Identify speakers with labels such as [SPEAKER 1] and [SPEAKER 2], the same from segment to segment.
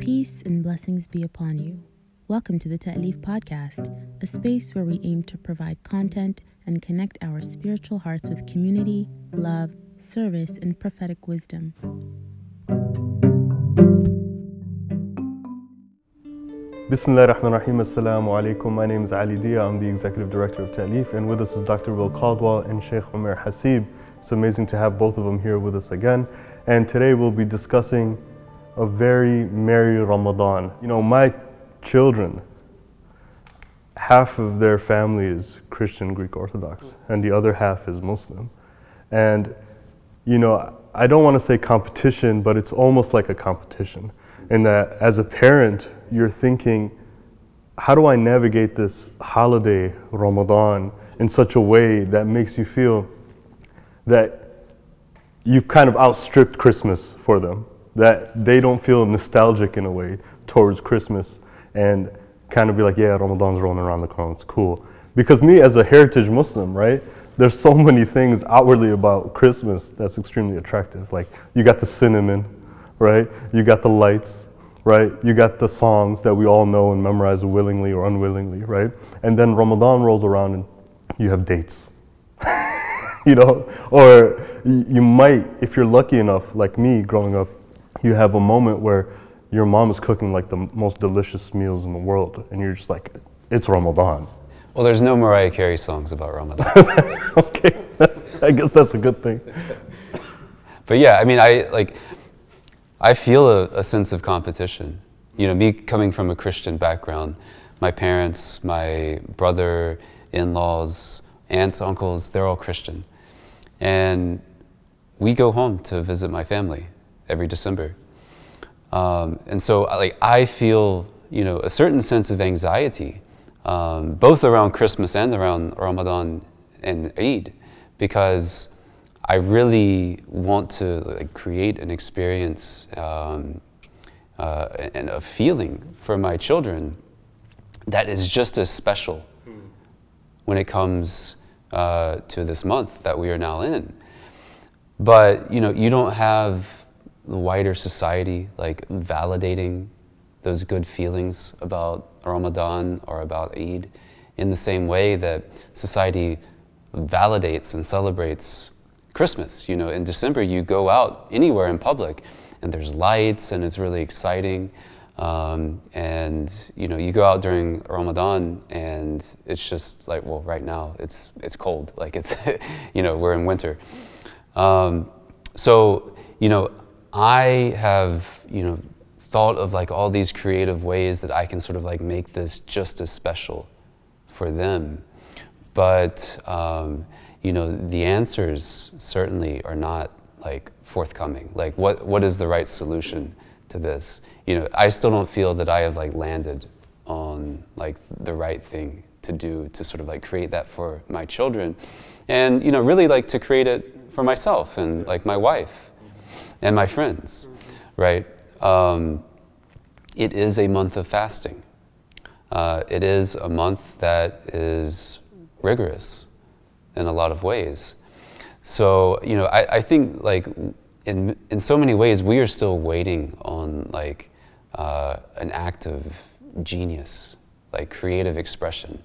[SPEAKER 1] Peace and blessings be upon you. Welcome to the Ta'leef Podcast, a space where we aim to provide content and connect our spiritual hearts with community, love, service, and prophetic wisdom.
[SPEAKER 2] Bismillah ar-Rahman ar-Rahim. Assalamu alaikum. My name is Ali Dia. I'm the Executive Director of Ta'leef, and with us is Dr. Will Caldwell and Sheikh Umar Hasib. It's amazing to have both of them here with us again. And today we'll be discussing a very merry Ramadan. You know, my children, half of their family is Christian Greek Orthodox, and the other half is Muslim. And, you know, I don't want to say competition, but it's almost like a competition in that as a parent, you're thinking, how do I navigate this holiday, Ramadan, in such a way that makes you feel that you've kind of outstripped Christmas for them, that they don't feel nostalgic in a way towards Christmas and kind of be like, yeah, Ramadan's rolling around the corner, it's cool. Because me as a heritage Muslim, right, there's so many things outwardly about Christmas that's extremely attractive. Like you got the cinnamon, right? You got the lights, right? You got the songs that we all know and memorize willingly or unwillingly, right? And then Ramadan rolls around and you have dates. you know, or you might, if you're lucky enough, like me growing up, you have a moment where your mom is cooking like the most delicious meals in the world, and you're just like, it's Ramadan.
[SPEAKER 3] Well, there's no Mariah Carey songs about Ramadan.
[SPEAKER 2] okay, I guess that's a good thing.
[SPEAKER 3] But yeah, I mean, I like, I feel a, a sense of competition. You know, me coming from a Christian background, my parents, my brother, in-laws, aunts, uncles, they're all Christian. And we go home to visit my family every December. Um, and so like, I feel, you know, a certain sense of anxiety, um, both around Christmas and around Ramadan and Eid, because I really want to like, create an experience um, uh, and a feeling for my children that is just as special when it comes uh, to this month that we are now in. But you know, you don't have the wider society like validating those good feelings about Ramadan or about Eid in the same way that society validates and celebrates Christmas. You know, in December you go out anywhere in public and there's lights and it's really exciting. Um, and you know, you go out during Ramadan and it's just like, well, right now it's it's cold. Like it's, you know, we're in winter. Um, so you know, I have you know thought of like all these creative ways that I can sort of like make this just as special for them. But um, you know, the answers certainly are not like forthcoming. Like, what, what is the right solution to this? You know, I still don't feel that I have like landed on like the right thing to do to sort of like create that for my children, and you know, really like to create it for myself and like my wife and my friends, right? Um, it is a month of fasting. Uh, it is a month that is rigorous in a lot of ways. So, you know, I, I think like in, in so many ways, we are still waiting on like uh, an act of genius, like creative expression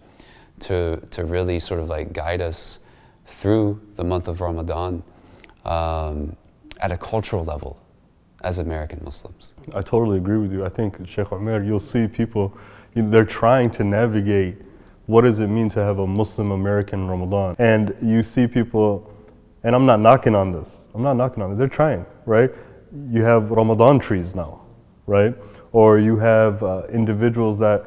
[SPEAKER 3] to, to really sort of like guide us through the month of Ramadan um, at a cultural level as American Muslims.
[SPEAKER 2] I totally agree with you. I think, Sheikh Umar, you'll see people, they're trying to navigate what does it mean to have a Muslim American Ramadan? And you see people, and I'm not knocking on this, I'm not knocking on it, they're trying, right? You have Ramadan trees now, right? Or you have uh, individuals that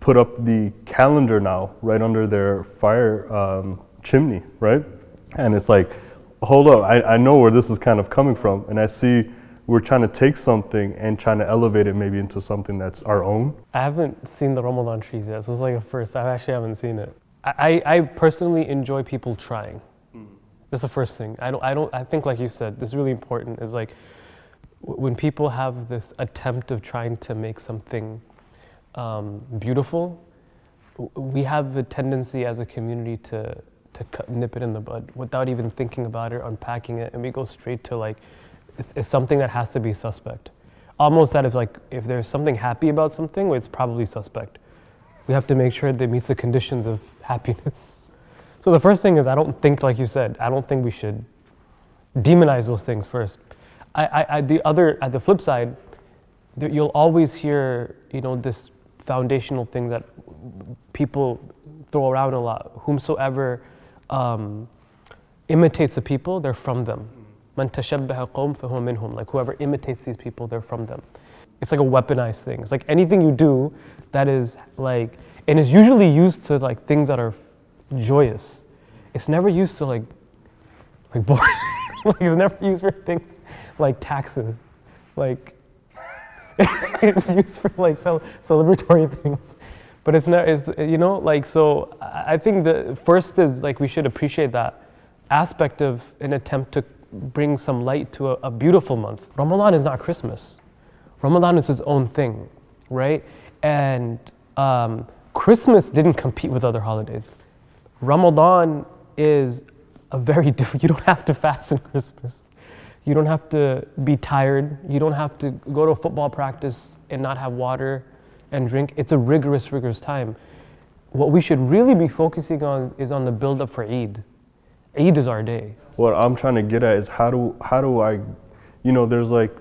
[SPEAKER 2] put up the calendar now right under their fire um, chimney, right? And it's like, hold up, I, I know where this is kind of coming from, and I see we're trying to take something and trying to elevate it maybe into something that's our own.
[SPEAKER 4] I haven't seen the Ramadan trees yet. So it's like a first. I actually haven't seen it. I, I personally enjoy people trying. That's the first thing. I don't, I don't, I think like you said, this is really important is like when people have this attempt of trying to make something um, beautiful, we have a tendency as a community to, to cut, nip it in the bud without even thinking about it, unpacking it, and we go straight to like, it's, it's something that has to be suspect. almost that if like if there's something happy about something, it's probably suspect. We have to make sure that it meets the conditions of happiness. So the first thing is I don't think, like you said, I don't think we should demonize those things first. I, I, I the other at the flip side, there, you'll always hear you know this foundational thing that people throw around a lot. Whomsoever um, imitates the people, they're from them. Man qawm minhum. Like whoever imitates these people, they're from them. It's like a weaponized thing. It's like anything you do that is like, and it's usually used to like things that are joyous. It's never used to like, like boring. like it's never used for things like taxes. Like it's used for like cel- celebratory things. But it's not, it's, you know, like, so I think the first is like we should appreciate that aspect of an attempt to bring some light to a, a beautiful month. Ramadan is not Christmas. Ramadan is its own thing, right? And um, Christmas didn't compete with other holidays. Ramadan is a very different, you don't have to fast in Christmas. You don't have to be tired. You don't have to go to a football practice and not have water and drink. It's a rigorous, rigorous time. What we should really be focusing on is on the build up for Eid. Eid is our day.
[SPEAKER 2] What I'm trying to get at is how do how do I, you know, there's like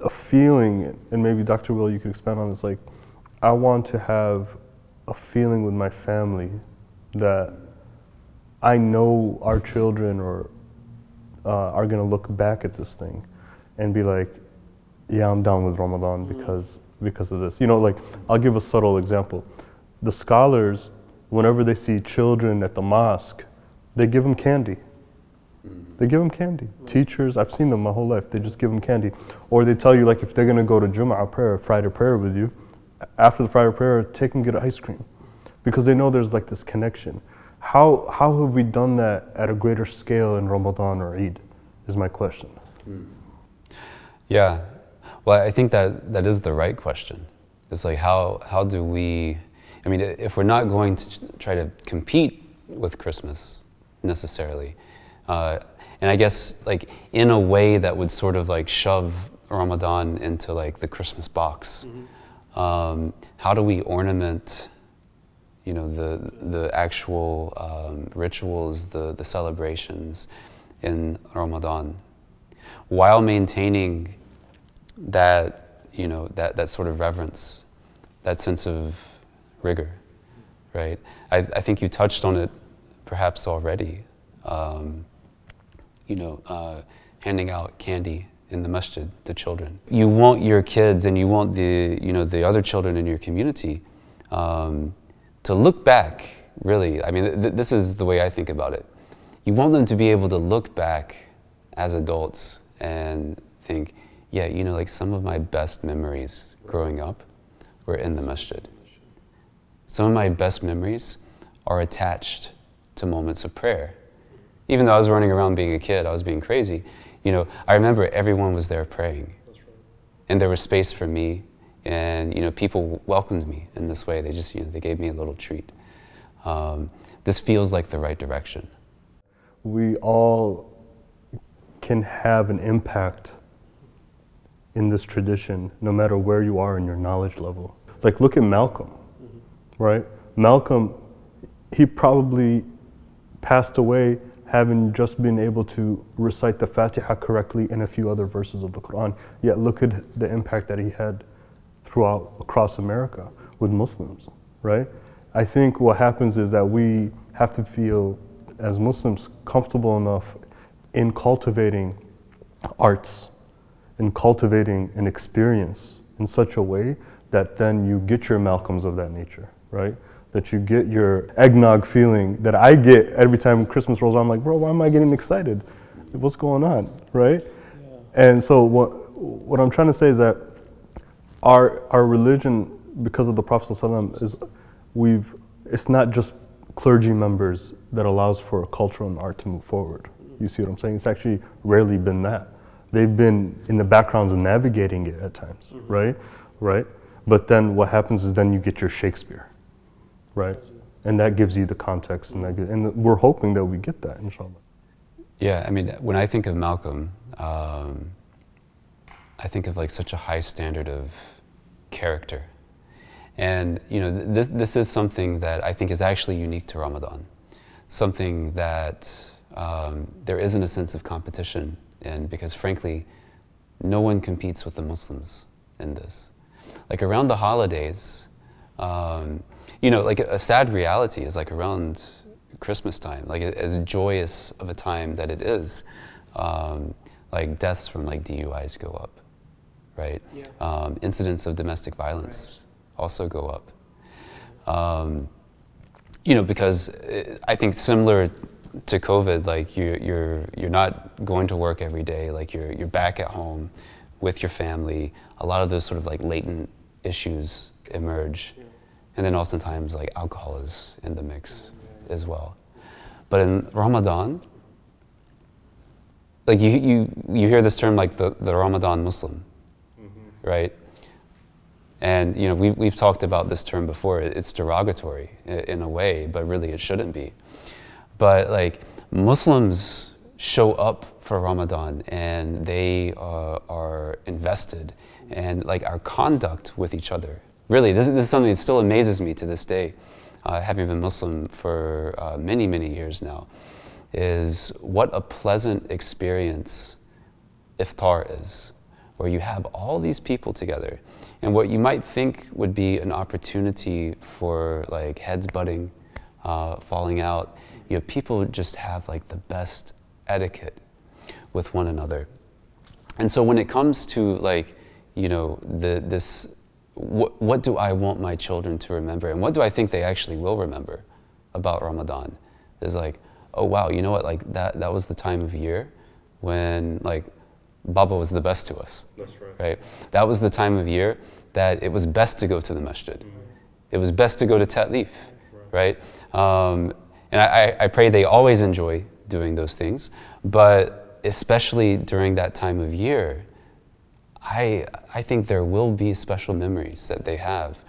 [SPEAKER 2] a feeling, and maybe Dr. Will, you could expand on this. Like, I want to have a feeling with my family that I know our children or uh, are gonna look back at this thing and be like, yeah, I'm down with Ramadan because because of this. You know, like I'll give a subtle example. The scholars, whenever they see children at the mosque, they give them candy. They give them candy. Teachers, I've seen them my whole life. They just give them candy, or they tell you like if they're gonna go to Jum'ah prayer, Friday prayer with you, after the Friday prayer, take them get ice cream, because they know there's like this connection. How how have we done that at a greater scale in Ramadan or Eid? Is my question.
[SPEAKER 3] Yeah. Well, I think that that is the right question. It's like how how do we? I mean, if we're not going to try to compete with Christmas necessarily, uh, and I guess like in a way that would sort of like shove Ramadan into like the Christmas box. Um, how do we ornament? You know the the actual um, rituals, the the celebrations in Ramadan, while maintaining that you know that, that sort of reverence, that sense of rigor, right? I, I think you touched on it perhaps already. Um, you know, uh, handing out candy in the masjid to children. You want your kids and you want the you know the other children in your community um, to look back. Really, I mean, th- this is the way I think about it. You want them to be able to look back as adults and think, yeah, you know, like some of my best memories growing up were in the masjid. Some of my best memories are attached to moments of prayer. Even though I was running around being a kid, I was being crazy. You know, I remember everyone was there praying. And there was space for me. And, you know, people welcomed me in this way. They just, you know, they gave me a little treat. Um, this feels like the right direction.
[SPEAKER 2] we all can have an impact in this tradition no matter where you are in your knowledge level. Like, look at Malcolm, right? Malcolm, he probably passed away having just been able to recite the Fatiha correctly and a few other verses of the Quran. Yet, look at the impact that he had throughout across America with Muslims, right? I think what happens is that we have to feel, as Muslims, comfortable enough in cultivating arts and cultivating an experience in such a way that then you get your Malcolms of that nature, right? That you get your eggnog feeling that I get every time Christmas rolls around. I'm like, bro, why am I getting excited? What's going on, right? And so what, what I'm trying to say is that our, our religion, because of the Prophet is we've, it's not just clergy members that allows for culture and art to move forward. You see what I'm saying? It's actually rarely been that. They've been in the backgrounds of navigating it at times, right? Right? But then what happens is then you get your Shakespeare, right? And that gives you the context, and that gives, and we're hoping that we get that, inshallah.
[SPEAKER 3] Yeah, I mean, when I think of Malcolm, um, I think of like such a high standard of character. And you know, this, this is something that I think is actually unique to Ramadan. Something that um, there isn't a sense of competition in because frankly, no one competes with the Muslims in this. Like around the holidays, um, you know, like a, a sad reality is like around Christmas time, like as joyous of a time that it is, um, like deaths from like DUIs go up, right?
[SPEAKER 4] Yeah.
[SPEAKER 3] Um, incidents of domestic violence also go up. Um, you know, because uh, I think similar to COVID, like you, you're you're not going to work every day. Like you're you're back at home with your family. A lot of those sort of like latent issues emerge, and then oftentimes like alcohol is in the mix as well. But in Ramadan, like you you you hear this term like the, the Ramadan Muslim, mm-hmm. right? And you know we've we've talked about this term before. It's derogatory in a way, but really it shouldn't be. But like Muslims show up for Ramadan and they uh, are invested, and like our conduct with each other. Really, this, this is something that still amazes me to this day, uh, having been Muslim for uh, many many years now. Is what a pleasant experience iftar is, where you have all these people together, and what you might think would be an opportunity for like heads butting, uh, falling out, you know, people just have like the best etiquette with one another. And so when it comes to like, you know, the, this, what, what do I want my children to remember, and what do I think they actually will remember about Ramadan? Is like, oh wow, you know what? Like that, that was the time of year when like Baba was the best to us.
[SPEAKER 2] That's right.
[SPEAKER 3] Right? That was the time of year that it was best to go to the masjid. It was best to go to Ta'leef, right? Um, and I, I- pray they always enjoy doing those things, but especially during that time of year, I, I think there will be special memories that they have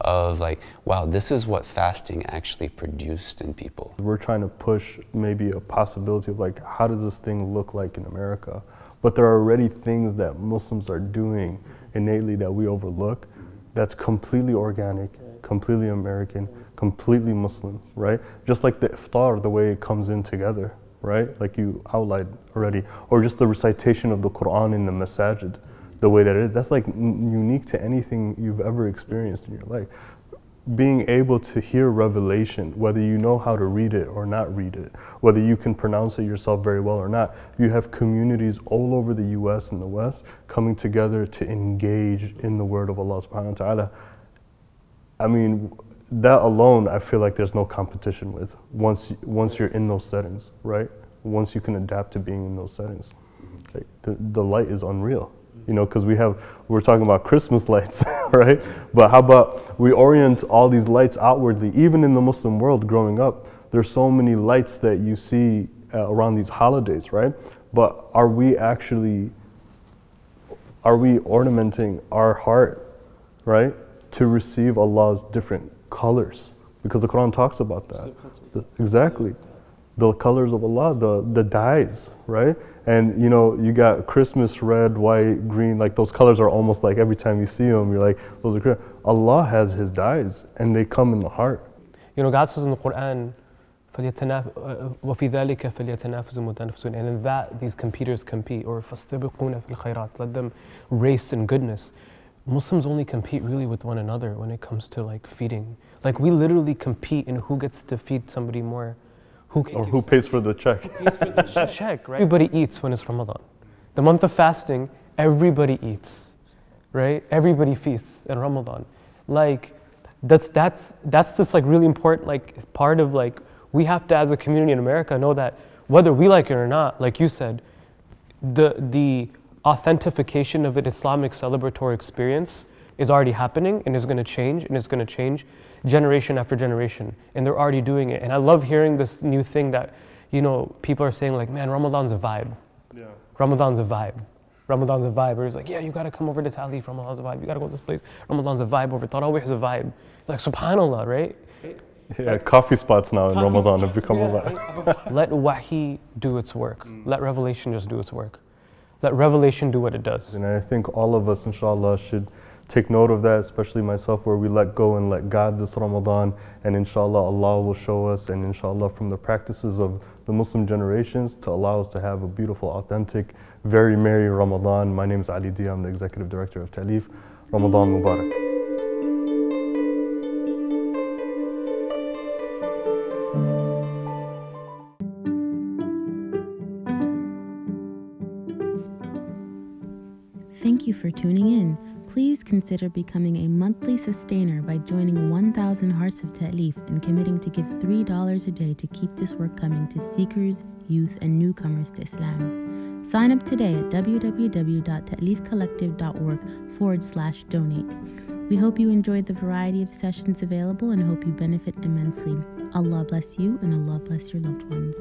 [SPEAKER 3] of like, wow, this is what fasting actually produced in people.
[SPEAKER 2] We're trying to push maybe a possibility of like, how does this thing look like in America? But there are already things that Muslims are doing innately that we overlook that's completely organic, completely American, completely Muslim, right? Just like the iftar, the way it comes in together, right? Like you outlined already. Or just the recitation of the Quran in the masajid, the way that it is. That's like n- unique to anything you've ever experienced in your life being able to hear revelation, whether you know how to read it or not read it, whether you can pronounce it yourself very well or not, you have communities all over the US and the West coming together to engage in the word of Allah subhanahu wa ta'ala. I mean, that alone, I feel like there's no competition with once, once you're in those settings, right? Once you can adapt to being in those settings. Like, the, the light is unreal, you know, because we have, we're talking about Christmas lights, right? But how about we orient all these lights outwardly? Even in the Muslim world growing up, there's so many lights that you see uh, around these holidays, right? But are we actually, are we ornamenting our heart, right, to receive Allah's different colors? Because the Quran talks about that. The- exactly. The colors of Allah, the, the dyes, right? And you know, you got Christmas red, white, green, like those colors are almost like every time you see them, you're like, those are Chris- Allah has His dyes and they come in the heart.
[SPEAKER 4] You know, God says in the Quran, فَلْيَتَنَاف- uh, وَفِي ذَلِكَ فَلْيَتَنَافَسِ الْمُتَنَافِسُونَ And in that, these competitors compete, or فَاسْتَبِقُونَ فِي الْخَيْرَاتِ Let them race in goodness. Muslims only compete really with one another when it comes to like feeding. Like we literally compete in who gets to feed somebody more. Who can
[SPEAKER 2] Or who pays for the check?
[SPEAKER 4] check, right? Everybody eats when it's Ramadan. The month of fasting, everybody eats, right? Everybody feasts in Ramadan. Like that's that's that's just like really important like part of like we have to as a community in America know that whether we like it or not, like you said, the the authentication of an Islamic celebratory experience is already happening and is going to change and is going to change generation after generation. And they're already doing it. And i love hearing this new thing that you know people are saying like man ramadan's a vibe.
[SPEAKER 2] Yeah.
[SPEAKER 4] ramadan's a vibe. Ramadan's a vibe. Or he's like yeah you got to come over to Ta'leef. ramadan's a vibe. You got to go to this place. Ramadan's a vibe over tarawih is a vibe. Like subhanallah right?
[SPEAKER 2] Yeah, coffee spots now in Ramadan have become a lot.
[SPEAKER 4] let wahi do its work. Mm. Let revelation just do its work let revelation do what it does.
[SPEAKER 2] And I think all of us, inshallah, should take note of that, especially myself, where we let go and let God this Ramadan. And inshallah, Allah will show us, and inshallah, from the practices of the Muslim generations to allow us to have a beautiful, authentic, very merry Ramadan. My name is Ali Dia, I'm the Executive Director of Ta'leef. Ramadan Mubarak.
[SPEAKER 1] Thank you for tuning in. Please consider becoming a monthly sustainer by joining 1000 Hearts of Ta'leef and committing to give $3 a day to keep this work coming to seekers, youth, and newcomers to Islam. Sign up today at www.ta'leefcollective.org forward slash donate. We hope you enjoyed the variety of sessions available and hope you benefit immensely. Allah bless you and Allah bless your loved ones.